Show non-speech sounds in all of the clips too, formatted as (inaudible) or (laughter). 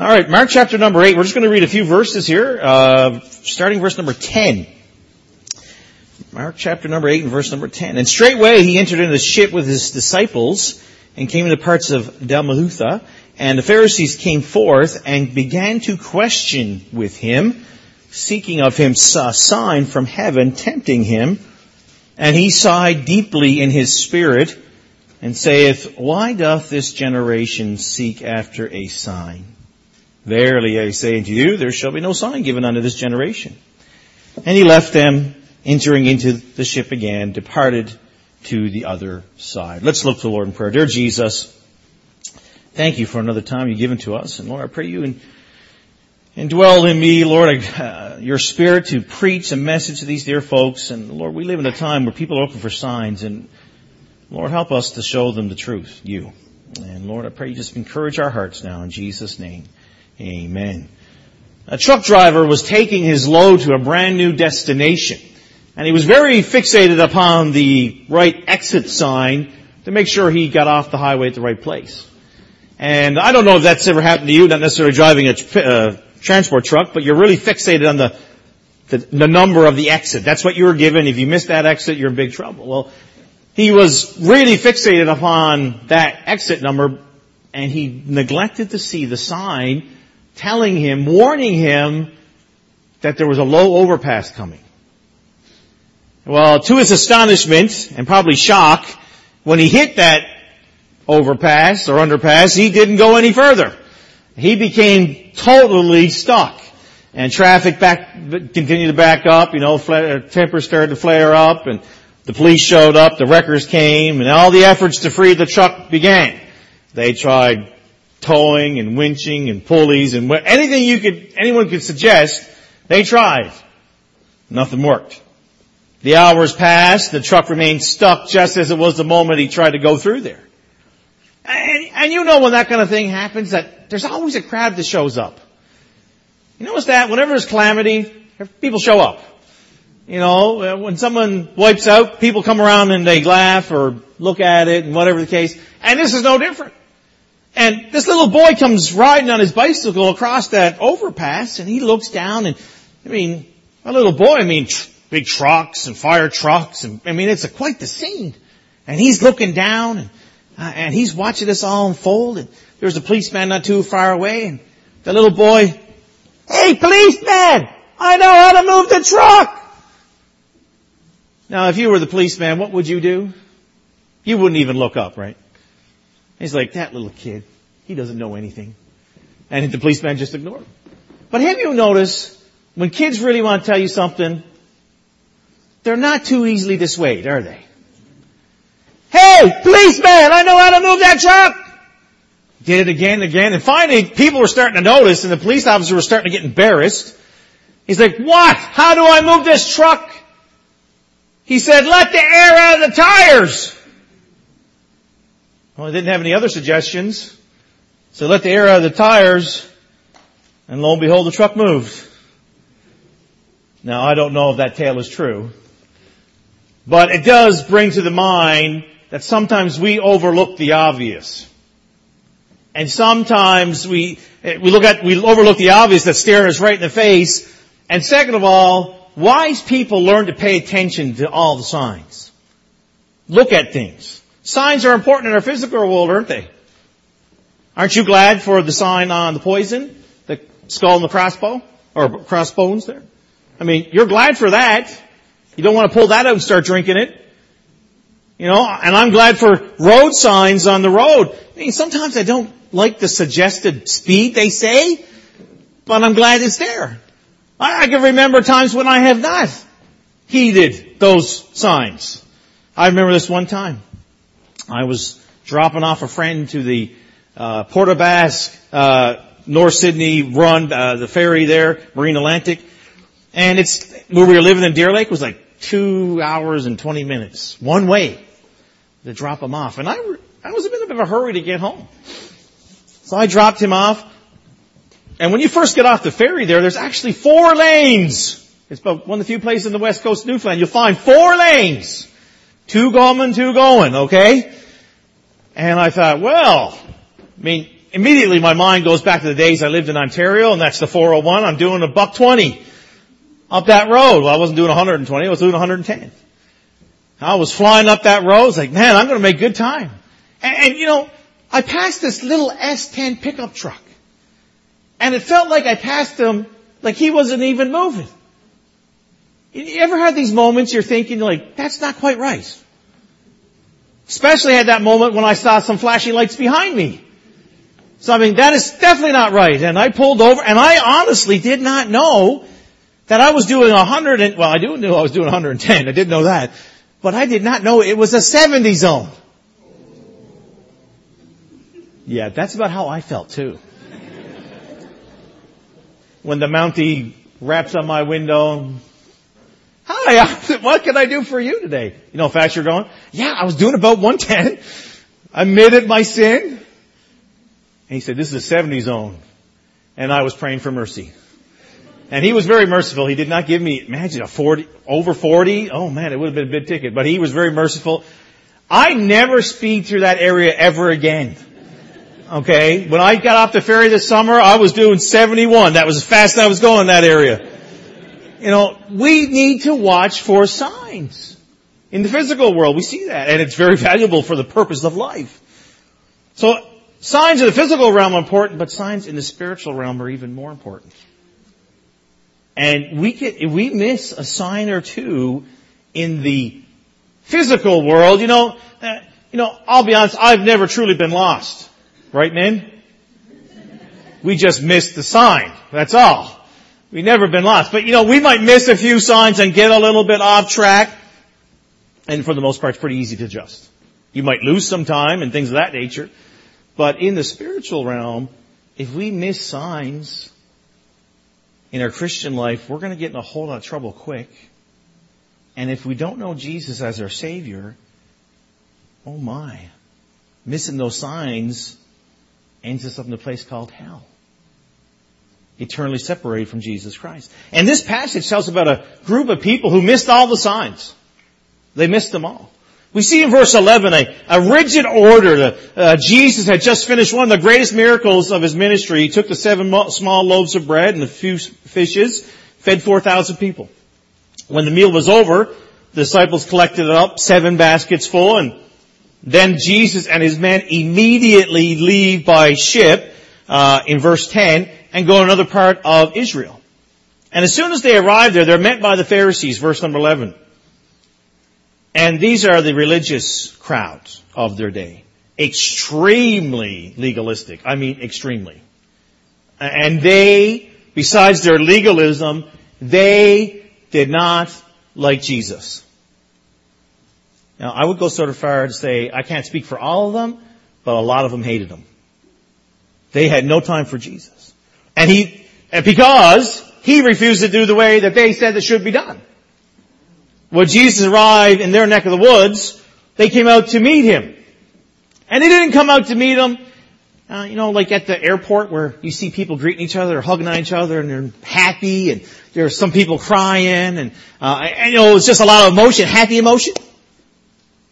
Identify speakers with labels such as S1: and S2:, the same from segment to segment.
S1: All right, Mark chapter number 8. We're just going to read a few verses here, uh, starting verse number 10. Mark chapter number 8 and verse number 10. And straightway he entered into the ship with his disciples and came into parts of Dalmanutha. And the Pharisees came forth and began to question with him, seeking of him a sign from heaven, tempting him. And he sighed deeply in his spirit and saith, Why doth this generation seek after a sign? Verily I say unto you, there shall be no sign given unto this generation. And he left them, entering into the ship again, departed to the other side. Let's look to the Lord in prayer. Dear Jesus, thank you for another time you've given to us. And Lord, I pray you and indwell in me, Lord, uh, your spirit to preach a message to these dear folks. And Lord, we live in a time where people are looking for signs and Lord, help us to show them the truth, you. And Lord, I pray you just encourage our hearts now in Jesus' name. Amen. A truck driver was taking his load to a brand new destination. And he was very fixated upon the right exit sign to make sure he got off the highway at the right place. And I don't know if that's ever happened to you, not necessarily driving a uh, transport truck, but you're really fixated on the, the, the number of the exit. That's what you were given. If you miss that exit, you're in big trouble. Well, he was really fixated upon that exit number and he neglected to see the sign telling him, warning him that there was a low overpass coming. Well, to his astonishment and probably shock, when he hit that overpass or underpass, he didn't go any further. He became totally stuck. And traffic back, continued to back up, you know, tempers started to flare up and the police showed up, the wreckers came, and all the efforts to free the truck began. They tried towing and winching and pulleys and anything you could, anyone could suggest, they tried. Nothing worked. The hours passed, the truck remained stuck just as it was the moment he tried to go through there. And, and you know when that kind of thing happens that there's always a crowd that shows up. You notice that whenever there's calamity, people show up. You know, uh, when someone wipes out, people come around and they laugh or look at it and whatever the case. And this is no different. And this little boy comes riding on his bicycle across that overpass and he looks down and, I mean, a little boy, I mean, tr- big trucks and fire trucks and, I mean, it's a, quite the scene. And he's looking down and, uh, and he's watching this all unfold and there's a policeman not too far away and the little boy, hey policeman, I know how to move the truck. Now, if you were the policeman, what would you do? You wouldn't even look up, right? He's like, that little kid, he doesn't know anything. And the policeman just ignored him. But have you noticed, when kids really want to tell you something, they're not too easily dissuaded, are they? Hey, policeman, I know how to move that truck! Did it again and again, and finally people were starting to notice, and the police officer was starting to get embarrassed. He's like, what? How do I move this truck? He said, let the air out of the tires. Well, he didn't have any other suggestions. So let the air out of the tires, and lo and behold, the truck moved. Now, I don't know if that tale is true, but it does bring to the mind that sometimes we overlook the obvious. And sometimes we, we look at, we overlook the obvious that's staring us right in the face. And second of all, wise people learn to pay attention to all the signs. Look at things. Signs are important in our physical world, aren't they? Aren't you glad for the sign on the poison? The skull and the crossbow? Or crossbones there? I mean, you're glad for that. You don't want to pull that out and start drinking it. You know, and I'm glad for road signs on the road. I mean, sometimes I don't like the suggested speed they say, but I'm glad it's there. I, I can remember times when I have not heeded those signs. I remember this one time. I was dropping off a friend to the uh, Port aux Basques, uh, North Sydney run, uh, the ferry there, Marine Atlantic. And it's, where we were living in Deer Lake was like two hours and 20 minutes, one way to drop him off. And I, I was a bit of a hurry to get home. So I dropped him off. And when you first get off the ferry there, there's actually four lanes. It's about one of the few places in the west coast of Newfoundland. You'll find four lanes. Two going, two going, okay? And I thought, well, I mean, immediately my mind goes back to the days I lived in Ontario and that's the 401. I'm doing a buck 20 up that road. Well, I wasn't doing 120. I was doing 110. I was flying up that road. I was like, man, I'm going to make good time. And, and you know, I passed this little S10 pickup truck. And it felt like I passed him like he wasn't even moving. You ever had these moments you're thinking like, that's not quite right? Especially at that moment when I saw some flashing lights behind me. So I mean, that is definitely not right. And I pulled over, and I honestly did not know that I was doing 100 and, well, I do know I was doing 110. I did know that. But I did not know it was a 70 zone. Yeah, that's about how I felt too. when the Mountie raps on my window, Hi, (laughs) what can I do for you today? You know how fast you're going? Yeah, I was doing about 110. I admitted my sin. And he said, this is a 70 zone. And I was praying for mercy. And he was very merciful. He did not give me, imagine a 40, over 40. Oh man, it would have been a big ticket, but he was very merciful. I never speed through that area ever again. Okay. When I got off the ferry this summer, I was doing 71. That was as fast as I was going in that area. You know, we need to watch for signs. In the physical world, we see that, and it's very valuable for the purpose of life. So, signs in the physical realm are important, but signs in the spiritual realm are even more important. And we can, if we miss a sign or two in the physical world, you know, uh, you know, I'll be honest, I've never truly been lost. Right, men? We just missed the sign. That's all. We've never been lost. But you know, we might miss a few signs and get a little bit off track. And for the most part, it's pretty easy to adjust. You might lose some time and things of that nature. But in the spiritual realm, if we miss signs, in our Christian life, we're going to get in a whole lot of trouble quick. And if we don't know Jesus as our Savior, oh my, missing those signs ends us up in a place called hell. Eternally separated from Jesus Christ. And this passage tells about a group of people who missed all the signs. They missed them all. We see in verse 11 a, a rigid order. Uh, Jesus had just finished one of the greatest miracles of his ministry. He took the seven small loaves of bread and a few fishes, fed 4,000 people. When the meal was over, the disciples collected it up, seven baskets full, and then Jesus and his men immediately leave by ship, uh, in verse 10, and go to another part of Israel. And as soon as they arrive there, they're met by the Pharisees, verse number 11. And these are the religious crowds of their day. Extremely legalistic. I mean extremely. And they, besides their legalism, they did not like Jesus. Now, I would go sort of far to say, I can't speak for all of them, but a lot of them hated him. They had no time for Jesus. And he, because he refused to do the way that they said it should be done. When Jesus arrived in their neck of the woods, they came out to meet him. And they didn't come out to meet him, uh, you know, like at the airport where you see people greeting each other, or hugging on each other, and they're happy, and there are some people crying, and, uh, and you know, it's just a lot of emotion, happy emotion.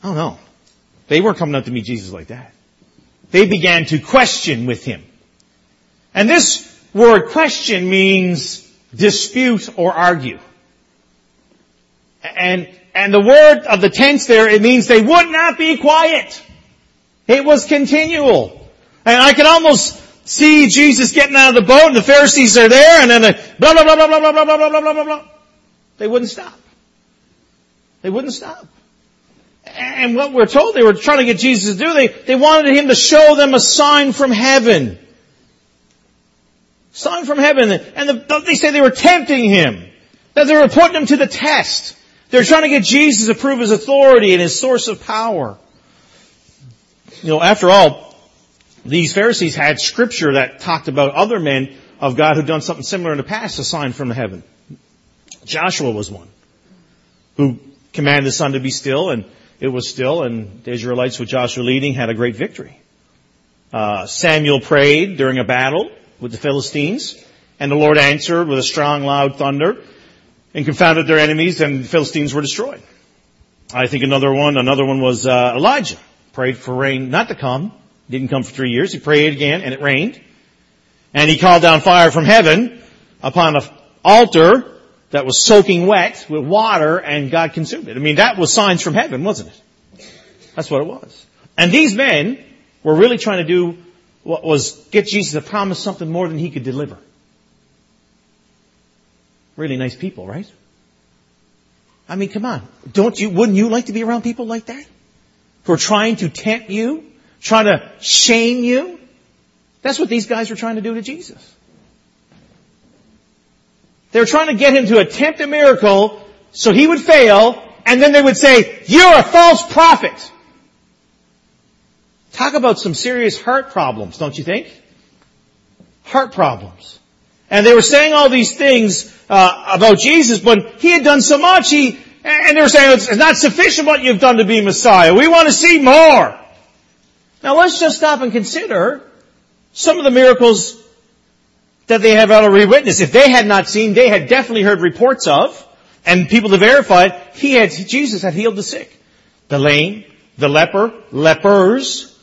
S1: Oh no. They weren't coming out to meet Jesus like that. They began to question with him. And this word question means dispute or argue. And, and the word of the tense there, it means they would not be quiet. It was continual. And I can almost see Jesus getting out of the boat and the Pharisees are there and then they blah, blah, blah, blah, blah, blah, blah, blah, blah, blah, blah, blah. They wouldn't stop. They wouldn't stop. And what we're told they were trying to get Jesus to do, they, they wanted him to show them a sign from heaven. Sign from heaven. And the, they say they were tempting him. That they were putting him to the test. They're trying to get Jesus to prove his authority and his source of power. You know, after all, these Pharisees had scripture that talked about other men of God who'd done something similar in the past, a sign from heaven. Joshua was one who commanded the sun to be still and it was still and the Israelites with Joshua leading had a great victory. Uh, Samuel prayed during a battle with the Philistines and the Lord answered with a strong loud thunder and confounded their enemies and the Philistines were destroyed. I think another one, another one was uh, Elijah. Prayed for rain not to come, Didn't come for three years. He prayed again and it rained. And he called down fire from heaven upon an altar that was soaking wet with water and God consumed it. I mean, that was signs from heaven, wasn't it? That's what it was. And these men were really trying to do was get Jesus to promise something more than he could deliver. Really nice people, right? I mean, come on. Don't you, wouldn't you like to be around people like that? Who are trying to tempt you? Trying to shame you? That's what these guys were trying to do to Jesus. They were trying to get him to attempt a miracle so he would fail, and then they would say, you're a false prophet. Talk about some serious heart problems, don't you think? Heart problems. And they were saying all these things uh, about Jesus, but he had done so much. He and they were saying it's not sufficient what you've done to be Messiah. We want to see more. Now let's just stop and consider some of the miracles that they have already witnessed. If they had not seen, they had definitely heard reports of, and people to verify it, he had, Jesus had healed the sick. The lame, the leper, lepers.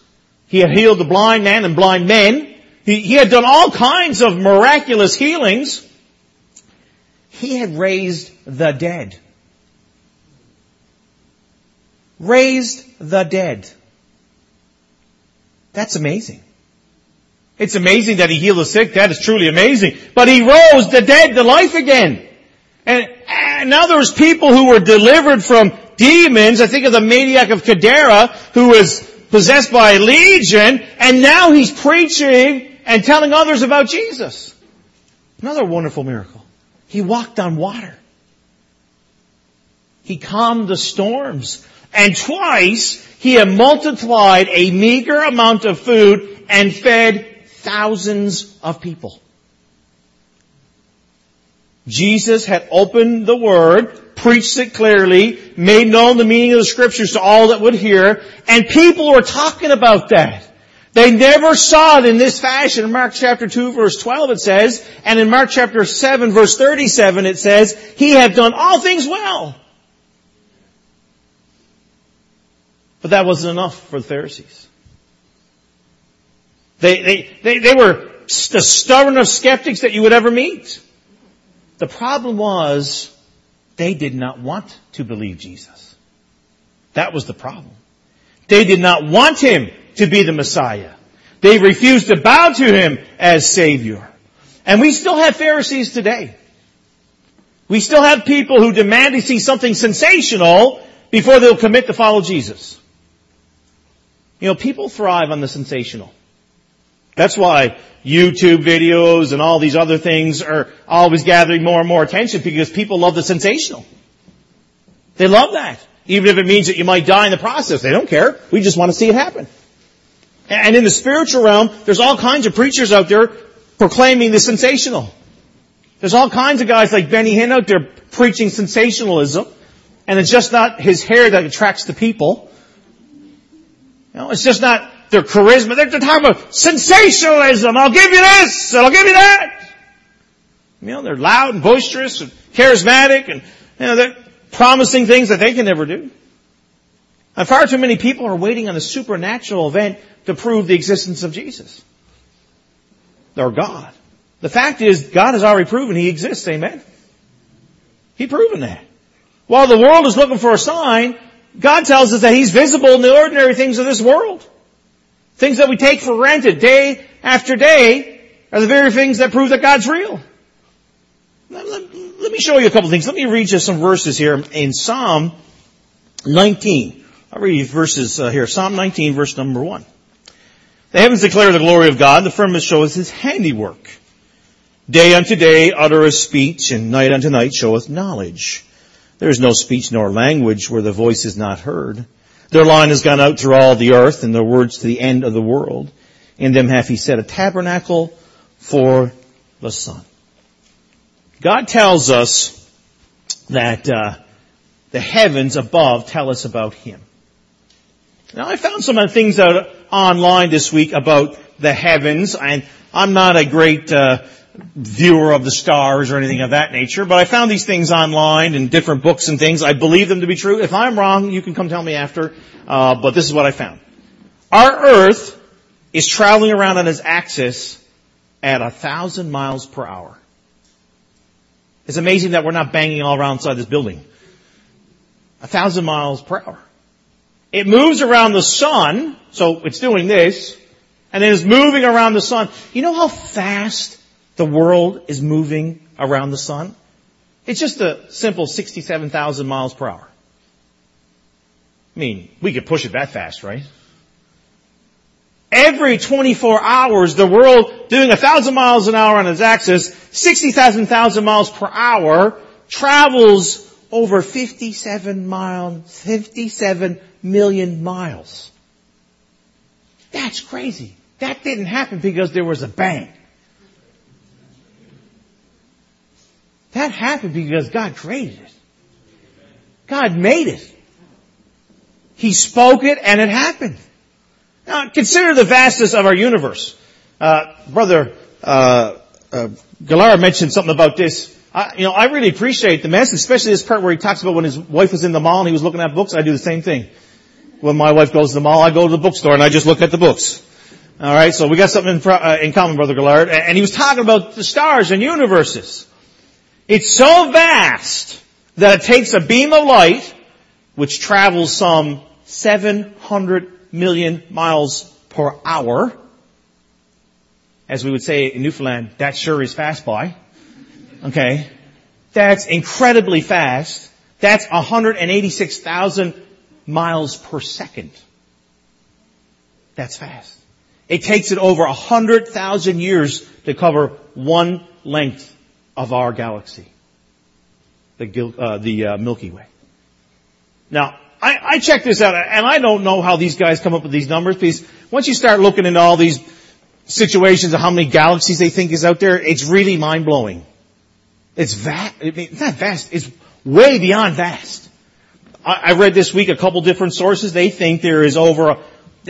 S1: He had healed the blind man and blind men. He, he had done all kinds of miraculous healings. He had raised the dead. Raised the dead. That's amazing. It's amazing that he healed the sick. That is truly amazing. But he rose the dead to life again. And, and now there's people who were delivered from demons. I think of the maniac of Gadara who was possessed by a legion and now he's preaching and telling others about Jesus. Another wonderful miracle. He walked on water. He calmed the storms. And twice he had multiplied a meager amount of food and fed thousands of people. Jesus had opened the Word, preached it clearly, made known the meaning of the Scriptures to all that would hear, and people were talking about that. They never saw it in this fashion. In Mark chapter 2 verse 12 it says, and in Mark chapter 7 verse 37 it says, He had done all things well. But that wasn't enough for the Pharisees. They, they, they, they were the stubbornest skeptics that you would ever meet. The problem was they did not want to believe Jesus. That was the problem. They did not want Him to be the Messiah. They refused to bow to Him as Savior. And we still have Pharisees today. We still have people who demand to see something sensational before they'll commit to follow Jesus. You know, people thrive on the sensational. That's why YouTube videos and all these other things are always gathering more and more attention because people love the sensational. They love that. Even if it means that you might die in the process. They don't care. We just want to see it happen. And in the spiritual realm, there's all kinds of preachers out there proclaiming the sensational. There's all kinds of guys like Benny Hinn out there preaching sensationalism. And it's just not his hair that attracts the people. You know, it's just not their charisma. They're, talking about sensationalism. I'll give you this and I'll give you that. You know, they're loud and boisterous and charismatic and, you know, they're promising things that they can never do. And far too many people are waiting on a supernatural event to prove the existence of Jesus. Or God. The fact is, God has already proven He exists, amen? He proven that. While the world is looking for a sign, God tells us that He's visible in the ordinary things of this world. Things that we take for granted day after day are the very things that prove that God's real. Let, let, let me show you a couple things. Let me read you some verses here in Psalm 19. I'll read you verses uh, here. Psalm 19 verse number 1. The heavens declare the glory of God, the firmament shows his handiwork. Day unto day uttereth speech, and night unto night showeth knowledge. There is no speech nor language where the voice is not heard. Their line has gone out through all the earth, and their words to the end of the world. In them hath he set a tabernacle for the sun. God tells us that uh, the heavens above tell us about Him. Now I found some things out online this week about the heavens, and I'm not a great uh, viewer of the stars or anything of that nature, but I found these things online and different books and things. I believe them to be true. If I'm wrong, you can come tell me after, uh, but this is what I found. Our earth is traveling around on its axis at a thousand miles per hour. It's amazing that we're not banging all around inside this building. A thousand miles per hour. It moves around the sun, so it's doing this, and it's moving around the sun. You know how fast the world is moving around the sun? It's just a simple 67,000 miles per hour. I mean, we could push it that fast, right? Every 24 hours, the world doing a thousand miles an hour on its axis, 60,000 thousand miles per hour, travels over 57 miles, 57 million miles. That's crazy. That didn't happen because there was a bang. That happened because God created it. God made it. He spoke it and it happened. Now consider the vastness of our universe. Uh, brother uh, uh, Galar mentioned something about this. I, you know, I really appreciate the message, especially this part where he talks about when his wife was in the mall and he was looking at books. I do the same thing. When my wife goes to the mall, I go to the bookstore and I just look at the books. All right, so we got something in, uh, in common, Brother Gallard. And he was talking about the stars and universes. It's so vast that it takes a beam of light, which travels some 700 million miles per hour. As we would say in Newfoundland, that sure is fast by. Okay. That's incredibly fast. That's 186,000 miles per second. That's fast. It takes it over 100,000 years to cover one length of our galaxy. The, uh, the uh, Milky Way. Now, I, I checked this out, and I don't know how these guys come up with these numbers, because once you start looking into all these situations of how many galaxies they think is out there, it's really mind-blowing. It's vast, it's not vast, it's way beyond vast. I, I read this week a couple different sources, they think there is over, a,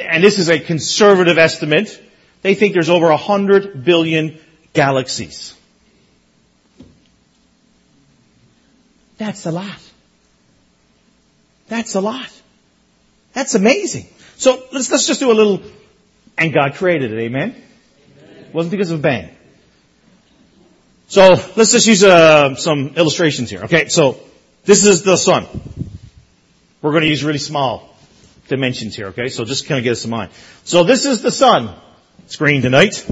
S1: and this is a conservative estimate, they think there's over a hundred billion galaxies. That's a lot. That's a lot. That's amazing. So let's, let's just do a little, and God created it, amen? It wasn't because of a bang. So let's just use uh, some illustrations here. Okay, so this is the sun. We're going to use really small dimensions here. Okay, so just kind of get us in mind. So this is the sun. It's green tonight.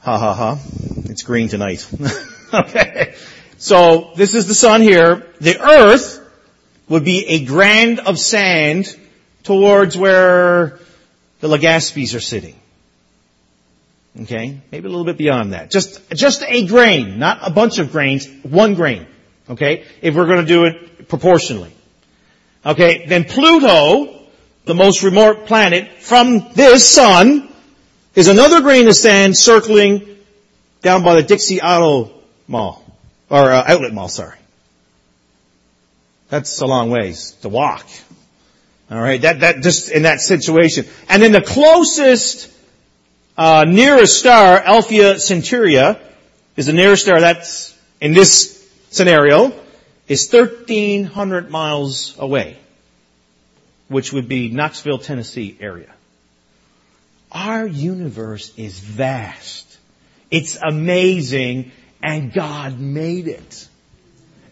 S1: Ha ha ha. It's green tonight. (laughs) okay. So this is the sun here. The earth would be a grand of sand towards where the Legaspes are sitting. Okay? Maybe a little bit beyond that. Just, just a grain, not a bunch of grains, one grain. Okay? If we're going to do it proportionally. Okay, then Pluto, the most remote planet from this sun, is another grain of sand circling down by the Dixie Auto Mall. Or uh, Outlet Mall, sorry. That's a long ways to walk. All right, that that just in that situation, and then the closest uh, nearest star, Alpha Centauri, is the nearest star. That's in this scenario is 1,300 miles away, which would be Knoxville, Tennessee area. Our universe is vast. It's amazing, and God made it.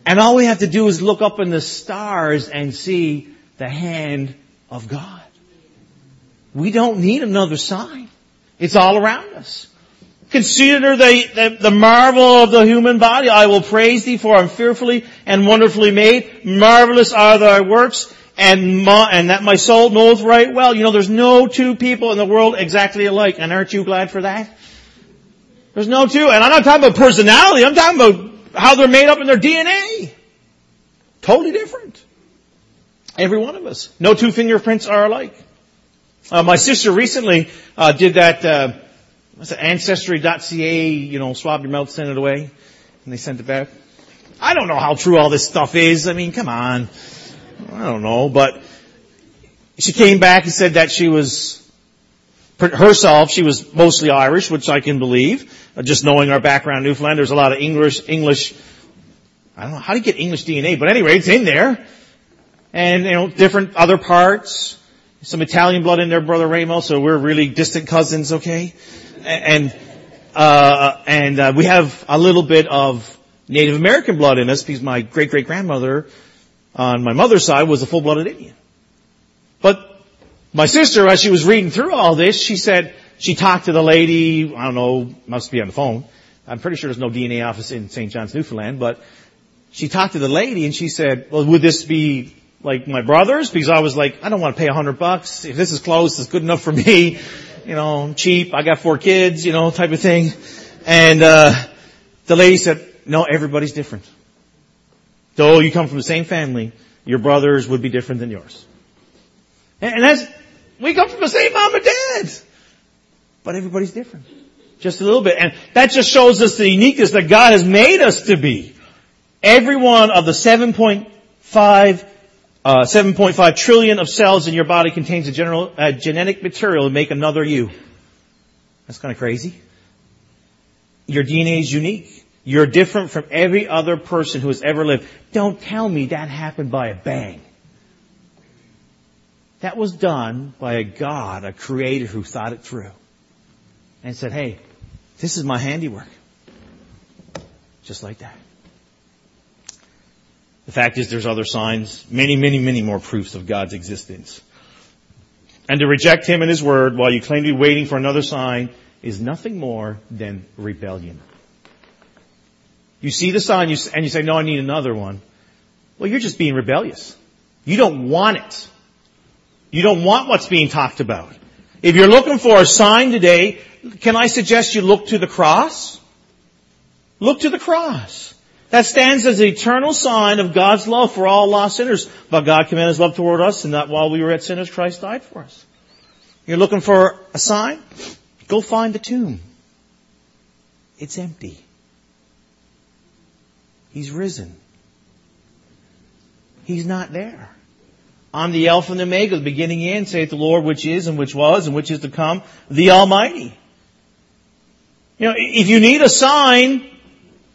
S1: And all we have to do is look up in the stars and see the hand of God. We don't need another sign. It's all around us. Consider the, the, the, marvel of the human body. I will praise thee for I'm fearfully and wonderfully made. Marvelous are thy works and, my, and that my soul knows right well. You know, there's no two people in the world exactly alike. And aren't you glad for that? There's no two. And I'm not talking about personality. I'm talking about how they're made up in their DNA. Totally different. Every one of us. No two fingerprints are alike. Uh, my sister recently uh, did that. Uh, what's it, Ancestry.ca. You know, swab your mouth, send it away, and they sent it back. I don't know how true all this stuff is. I mean, come on. I don't know, but she came back and said that she was herself, she was mostly Irish, which I can believe. Uh, just knowing our background in Newfoundland, there's a lot of English, English, I don't know how to get English DNA, but anyway, it's in there. And, you know, different other parts. some Italian blood in there, Brother Ramos, so we're really distant cousins, okay? And, uh, and, uh, we have a little bit of Native American blood in us because my great great grandmother on my mother's side was a full blooded Indian. My sister, as she was reading through all this, she said, she talked to the lady, I don't know, must be on the phone. I'm pretty sure there's no DNA office in St. John's, Newfoundland, but she talked to the lady and she said, well, would this be like my brothers? Because I was like, I don't want to pay a hundred bucks. If this is close, it's good enough for me. (laughs) You know, I'm cheap. I got four kids, you know, type of thing. And, uh, the lady said, no, everybody's different. Though you come from the same family, your brothers would be different than yours. And that's, we come from the same mom and dad. But everybody's different. Just a little bit. And that just shows us the uniqueness that God has made us to be. Every one of the 7.5 uh, 7.5 trillion of cells in your body contains a general, uh, genetic material to make another you. That's kind of crazy. Your DNA is unique. You're different from every other person who has ever lived. Don't tell me that happened by a bang. That was done by a God, a creator who thought it through. And said, hey, this is my handiwork. Just like that. The fact is there's other signs, many, many, many more proofs of God's existence. And to reject Him and His Word while you claim to be waiting for another sign is nothing more than rebellion. You see the sign and you say, no, I need another one. Well, you're just being rebellious. You don't want it. You don't want what's being talked about. If you're looking for a sign today, can I suggest you look to the cross? Look to the cross. That stands as an eternal sign of God's love for all lost sinners. But God commended His love toward us and that while we were at sinners, Christ died for us. You're looking for a sign? Go find the tomb. It's empty. He's risen. He's not there. I'm the Alpha and the Omega, the beginning and end, saith the Lord, which is and which was and which is to come, the Almighty. You know, if you need a sign,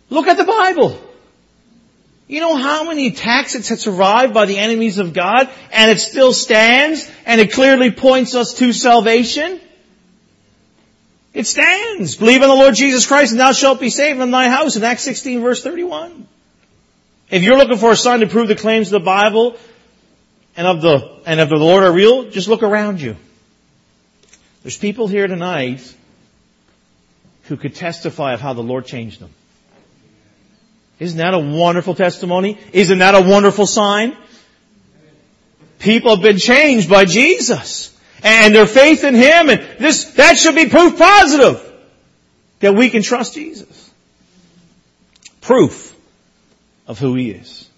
S1: look at the Bible. You know how many attacks it's survived by the enemies of God and it still stands and it clearly points us to salvation? It stands. Believe in the Lord Jesus Christ and thou shalt be saved in thy house in Acts 16 verse 31. If you're looking for a sign to prove the claims of the Bible and of the, and of the Lord are real, just look around you. There's people here tonight who could testify of how the Lord changed them. Isn't that a wonderful testimony? Isn't that a wonderful sign? People have been changed by Jesus and their faith in Him and this, that should be proof positive that we can trust Jesus. Proof of who He is.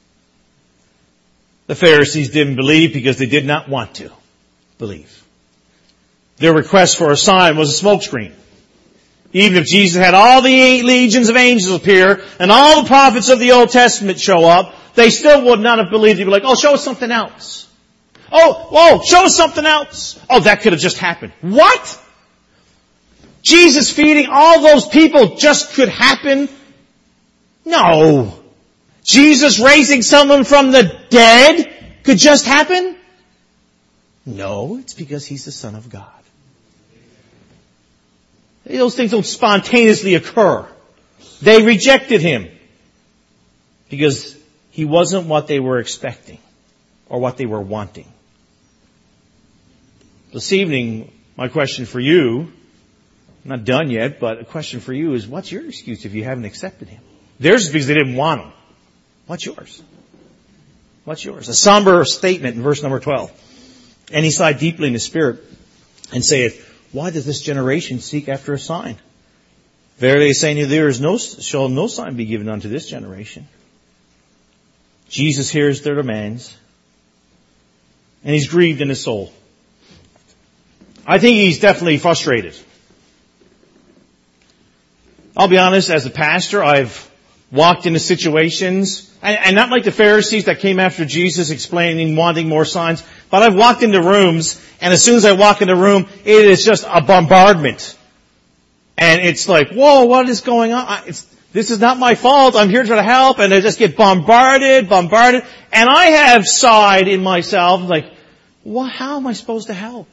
S1: The Pharisees didn't believe because they did not want to believe. Their request for a sign was a smokescreen. Even if Jesus had all the eight legions of angels appear and all the prophets of the Old Testament show up, they still would not have believed. They'd be like, oh, show us something else. Oh, whoa, show us something else. Oh, that could have just happened. What? Jesus feeding all those people just could happen? No. Jesus raising someone from the dead could just happen? No, it's because he's the Son of God. Those things don't spontaneously occur. They rejected him because he wasn't what they were expecting or what they were wanting. This evening, my question for you, I'm not done yet, but a question for you is what's your excuse if you haven't accepted him? Theirs is because they didn't want him. What's yours? What's yours? A somber statement in verse number 12. And he sighed deeply in his spirit and saith, why does this generation seek after a sign? Verily I say to you, there is no, shall no sign be given unto this generation. Jesus hears their demands, and he's grieved in his soul. I think he's definitely frustrated. I'll be honest, as a pastor, I've walked into situations, and, and, not like the Pharisees that came after Jesus explaining wanting more signs, but I've walked into rooms, and as soon as I walk in the room, it is just a bombardment. And it's like, whoa, what is going on? It's, this is not my fault. I'm here to help. And I just get bombarded, bombarded. And I have sighed in myself, like, well, how am I supposed to help?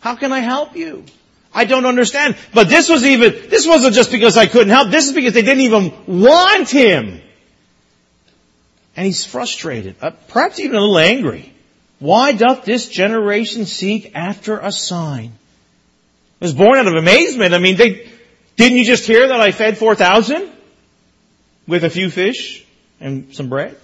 S1: How can I help you? I don't understand. But this was even, this wasn't just because I couldn't help. This is because they didn't even want him. And he's frustrated, uh, perhaps even a little angry. Why doth this generation seek after a sign? It was born out of amazement. I mean, they, didn't you just hear that I fed 4,000 with a few fish and some bread?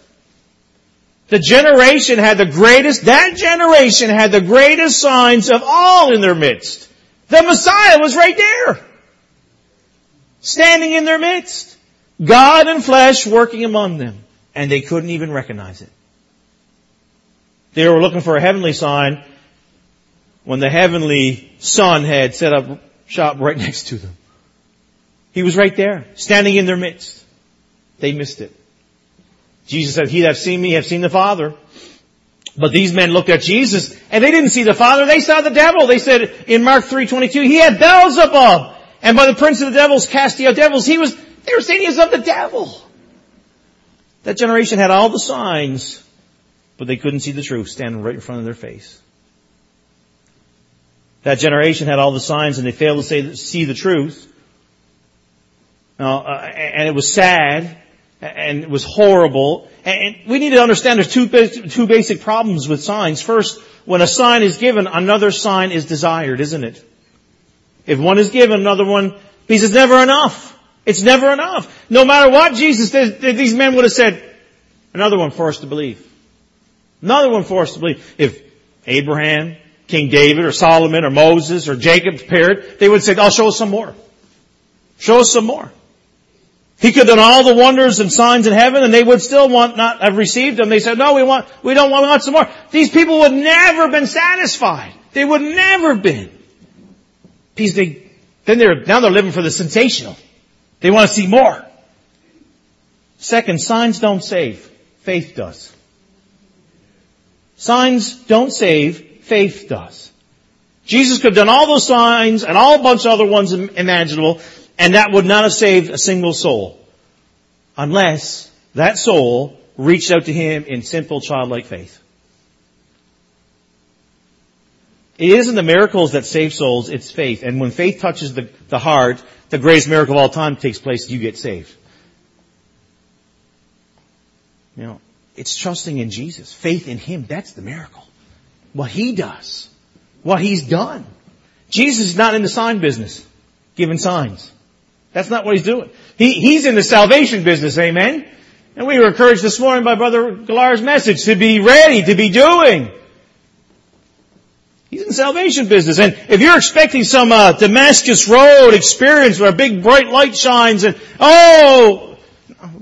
S1: The generation had the greatest, that generation had the greatest signs of all in their midst. The Messiah was right there. Standing in their midst. God and flesh working among them. And they couldn't even recognize it. They were looking for a heavenly sign when the heavenly son had set up shop right (laughs) next to them. He was right there, standing in their midst. They missed it. Jesus said, he that seen me have seen the Father. But these men looked at Jesus and they didn't see the Father, they saw the devil. They said in Mark 3.22, he had Beelzebub. And by the prince of the devils casting out devils, he was, they were saying he was of the devil. That generation had all the signs, but they couldn't see the truth standing right in front of their face. That generation had all the signs and they failed to say, see the truth. Uh, and it was sad and it was horrible. And we need to understand there's two, two basic problems with signs. First, when a sign is given, another sign is desired, isn't it? If one is given, another one, because it's never enough. It's never enough. No matter what Jesus did, these men would have said, another one for us to believe. Another one for us to believe. If Abraham, King David, or Solomon, or Moses, or Jacob's parent, they would say, I'll show us some more. Show us some more. He could have done all the wonders and signs in heaven and they would still want not have received them. They said, no, we want, we don't want, we want some more. These people would never been satisfied. They would never been. Because they, then they're, now they're living for the sensational. They want to see more. Second, signs don't save. Faith does. Signs don't save. Faith does. Jesus could have done all those signs and all a bunch of other ones imaginable and that would not have saved a single soul. Unless that soul reached out to him in simple childlike faith. It isn't the miracles that save souls, it's faith. And when faith touches the, the heart, the greatest miracle of all time takes place, you get saved. You know, it's trusting in Jesus. Faith in Him, that's the miracle. What He does. What He's done. Jesus is not in the sign business, giving signs. That's not what he's doing. He, he's in the salvation business, amen? And we were encouraged this morning by Brother Galar's message to be ready, to be doing. He's in the salvation business. And if you're expecting some uh, Damascus Road experience where a big bright light shines and, oh,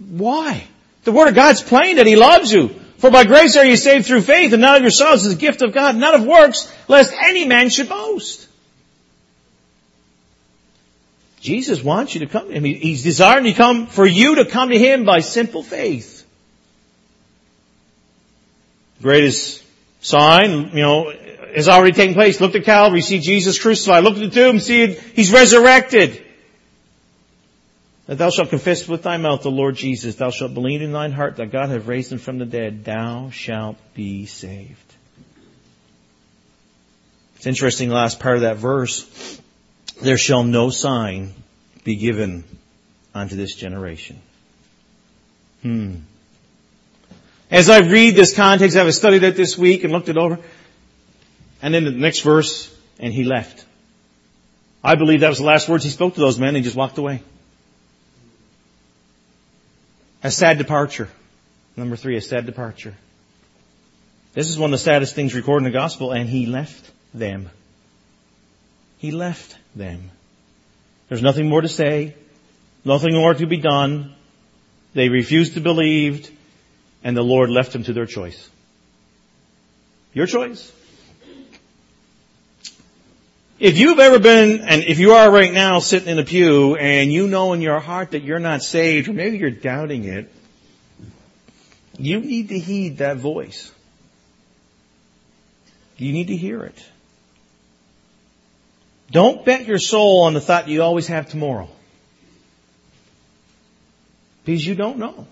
S1: why? The Word of God's plain that He loves you. For by grace are you saved through faith, and not of yourselves is a gift of God, not of works, lest any man should boast. Jesus wants you to come to Him. He's desiring to come for you to come to Him by simple faith. Greatest sign, you know, has already taken place. Look at Calvary, see Jesus crucified. Look at the tomb, see He's resurrected. That thou shalt confess with thy mouth the Lord Jesus. Thou shalt believe in thine heart that God hath raised him from the dead. Thou shalt be saved. It's interesting, the last part of that verse there shall no sign be given unto this generation. Hmm. As I read this context, I've studied it this week and looked it over. And then the next verse, and he left. I believe that was the last words he spoke to those men and just walked away. A sad departure. Number three, a sad departure. This is one of the saddest things recorded in the gospel, and he left them. He left them. There's nothing more to say, nothing more to be done. They refused to believe, and the Lord left them to their choice. Your choice. If you've ever been, and if you are right now sitting in a pew and you know in your heart that you're not saved, or maybe you're doubting it, you need to heed that voice. You need to hear it. Don't bet your soul on the thought you always have tomorrow. Because you don't know.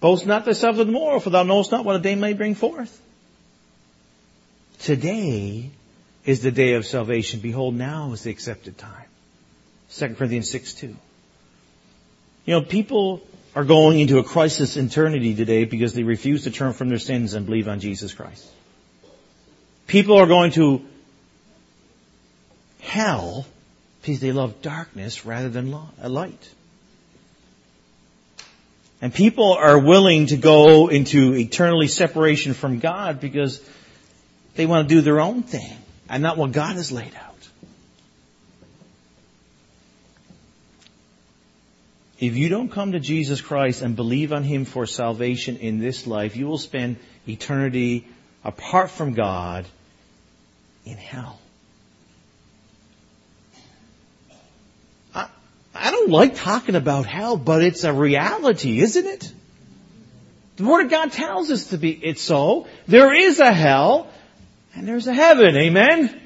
S1: Boast not thyself of tomorrow, for thou knowest not what a day may bring forth. today is the day of salvation. Behold, now is the accepted time. 2 Corinthians 6 2. You know, people are going into a crisis eternity today because they refuse to turn from their sins and believe on Jesus Christ. People are going to hell because they love darkness rather than uh, light. And people are willing to go into eternally separation from God because they want to do their own thing and not what God has laid out. If you don't come to Jesus Christ and believe on Him for salvation in this life, you will spend eternity apart from God in hell. I, don't like talking about hell, but it's a reality, isn't it? The Word of God tells us to be it's so. There is a hell and there's a heaven. Amen?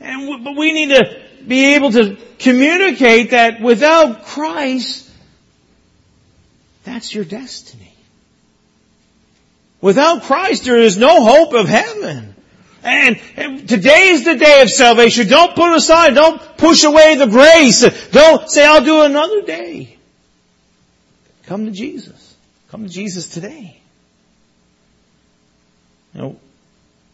S1: And but we need to be able to communicate that without Christ, that's your destiny. Without Christ, there is no hope of heaven. And, today is the day of salvation. Don't put aside, don't push away the grace. Don't say, I'll do another day. Come to Jesus. Come to Jesus today. You know,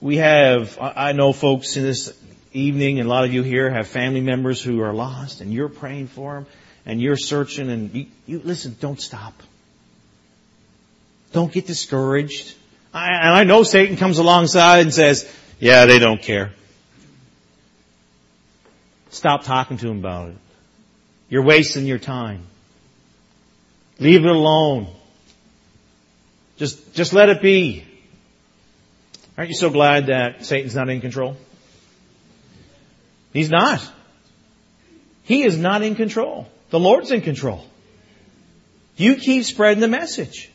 S1: we have, I know folks in this evening, and a lot of you here have family members who are lost, and you're praying for them, and you're searching, and you, you listen, don't stop. Don't get discouraged. I, and I know Satan comes alongside and says, yeah, they don't care. Stop talking to them about it. You're wasting your time. Leave it alone. Just, just let it be. Aren't you so glad that Satan's not in control? He's not. He is not in control. The Lord's in control. You keep spreading the message.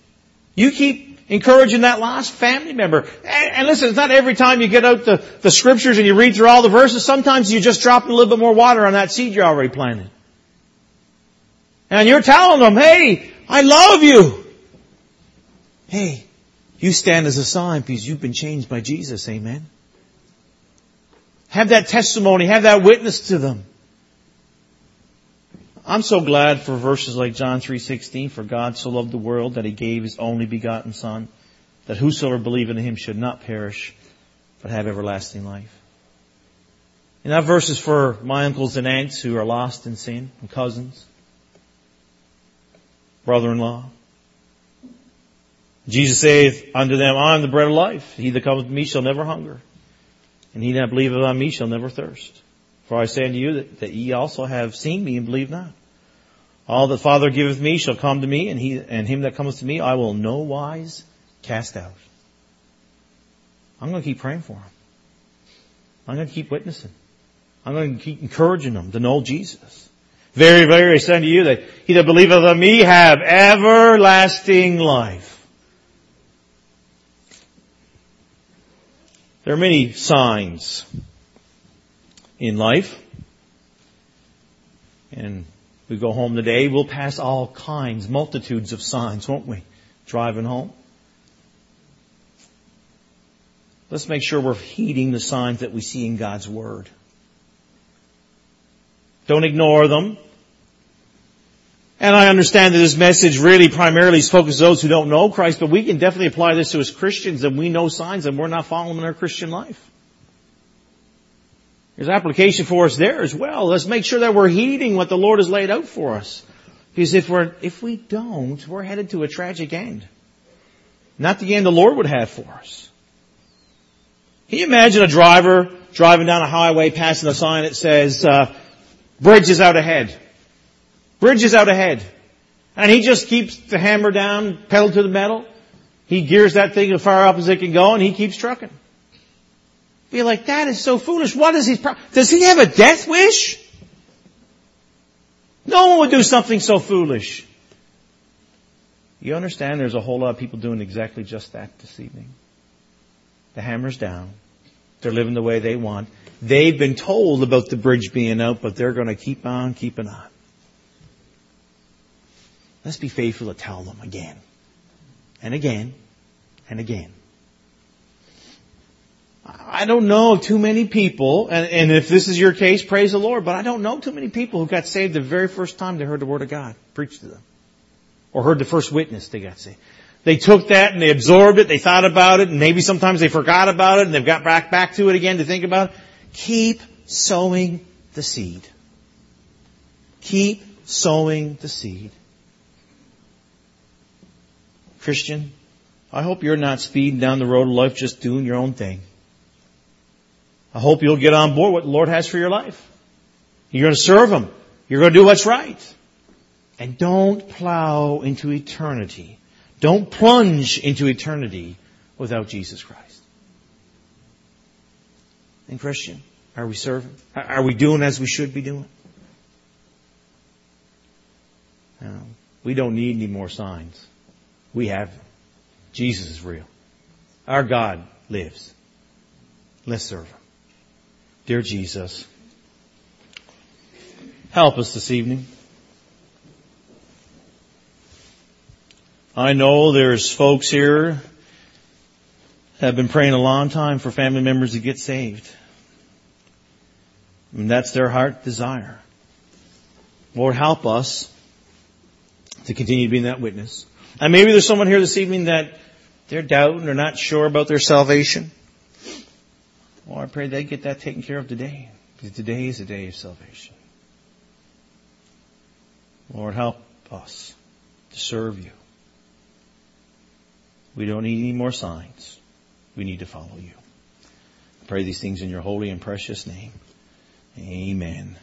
S1: You keep encouraging that lost family member. And, and, listen, it's not every time you get out the, the scriptures and you read through all the verses. Sometimes you just drop a little bit more water on that seed you already planted. And you're telling them, hey, I love you. Hey, you stand as a sign because you've been changed by Jesus. Amen. Have that testimony, have that witness to them. I'm so glad for verses like John 3:16 for God so loved the world that he gave his only begotten son that whosoever believeth in him should not perish but have everlasting life. And that verse is for my uncles and aunts who are lost in sin and cousins, brother-in-law. Jesus saith unto them, I am the bread of life. He that cometh to me shall never hunger and he that believeth on me shall never thirst. For I say unto you that, that ye also have seen me and believe not. All that Father giveth me shall come to me, and he and him that cometh to me I will no wise cast out. I'm going to keep praying for him. I'm going to keep witnessing. I'm going to keep encouraging them to know Jesus. Very, very I say unto you that he that believeth on me have everlasting life. There are many signs in life. And we go home today, we'll pass all kinds, multitudes of signs, won't we? Driving home. Let's make sure we're heeding the signs that we see in God's Word. Don't ignore them. And I understand that this message really primarily is focused on those who don't know Christ, but we can definitely apply this to us Christians and we know signs and we're not following in our Christian life. There's application for us there as well. Let's make sure that we're heeding what the Lord has laid out for us. Because if we're, if we don't, we're headed to a tragic end. Not the end the Lord would have for us. Can you imagine a driver driving down a highway passing a sign that says, uh, bridge is out ahead? Bridge is out ahead. And he just keeps the hammer down, pedal to the metal. He gears that thing as far up as it can go and he keeps trucking. Be like, that is so foolish. What is he, pro- does he have a death wish? No one would do something so foolish. You understand there's a whole lot of people doing exactly just that this evening. The hammer's down. They're living the way they want. They've been told about the bridge being out, but they're going to keep on keeping on. Let's be faithful to tell them again and again and again. I don't know too many people, and, and if this is your case, praise the Lord, but I don't know too many people who got saved the very first time they heard the Word of God preached to them. Or heard the first witness they got saved. They took that and they absorbed it, they thought about it, and maybe sometimes they forgot about it and they've got back, back to it again to think about it. Keep sowing the seed. Keep sowing the seed. Christian, I hope you're not speeding down the road of life just doing your own thing. I hope you'll get on board what the Lord has for your life. You're going to serve Him. You're going to do what's right. And don't plow into eternity. Don't plunge into eternity without Jesus Christ. And Christian, are we serving? Are we doing as we should be doing? No, we don't need any more signs. We have them. Jesus is real. Our God lives. Let's serve Him. Dear Jesus, help us this evening. I know there's folks here have been praying a long time for family members to get saved. And that's their heart desire. Lord, help us to continue being that witness. And maybe there's someone here this evening that they're doubting or not sure about their salvation. Well, I pray they get that taken care of today. Because today is a day of salvation. Lord, help us to serve you. We don't need any more signs. We need to follow you. I pray these things in your holy and precious name. Amen.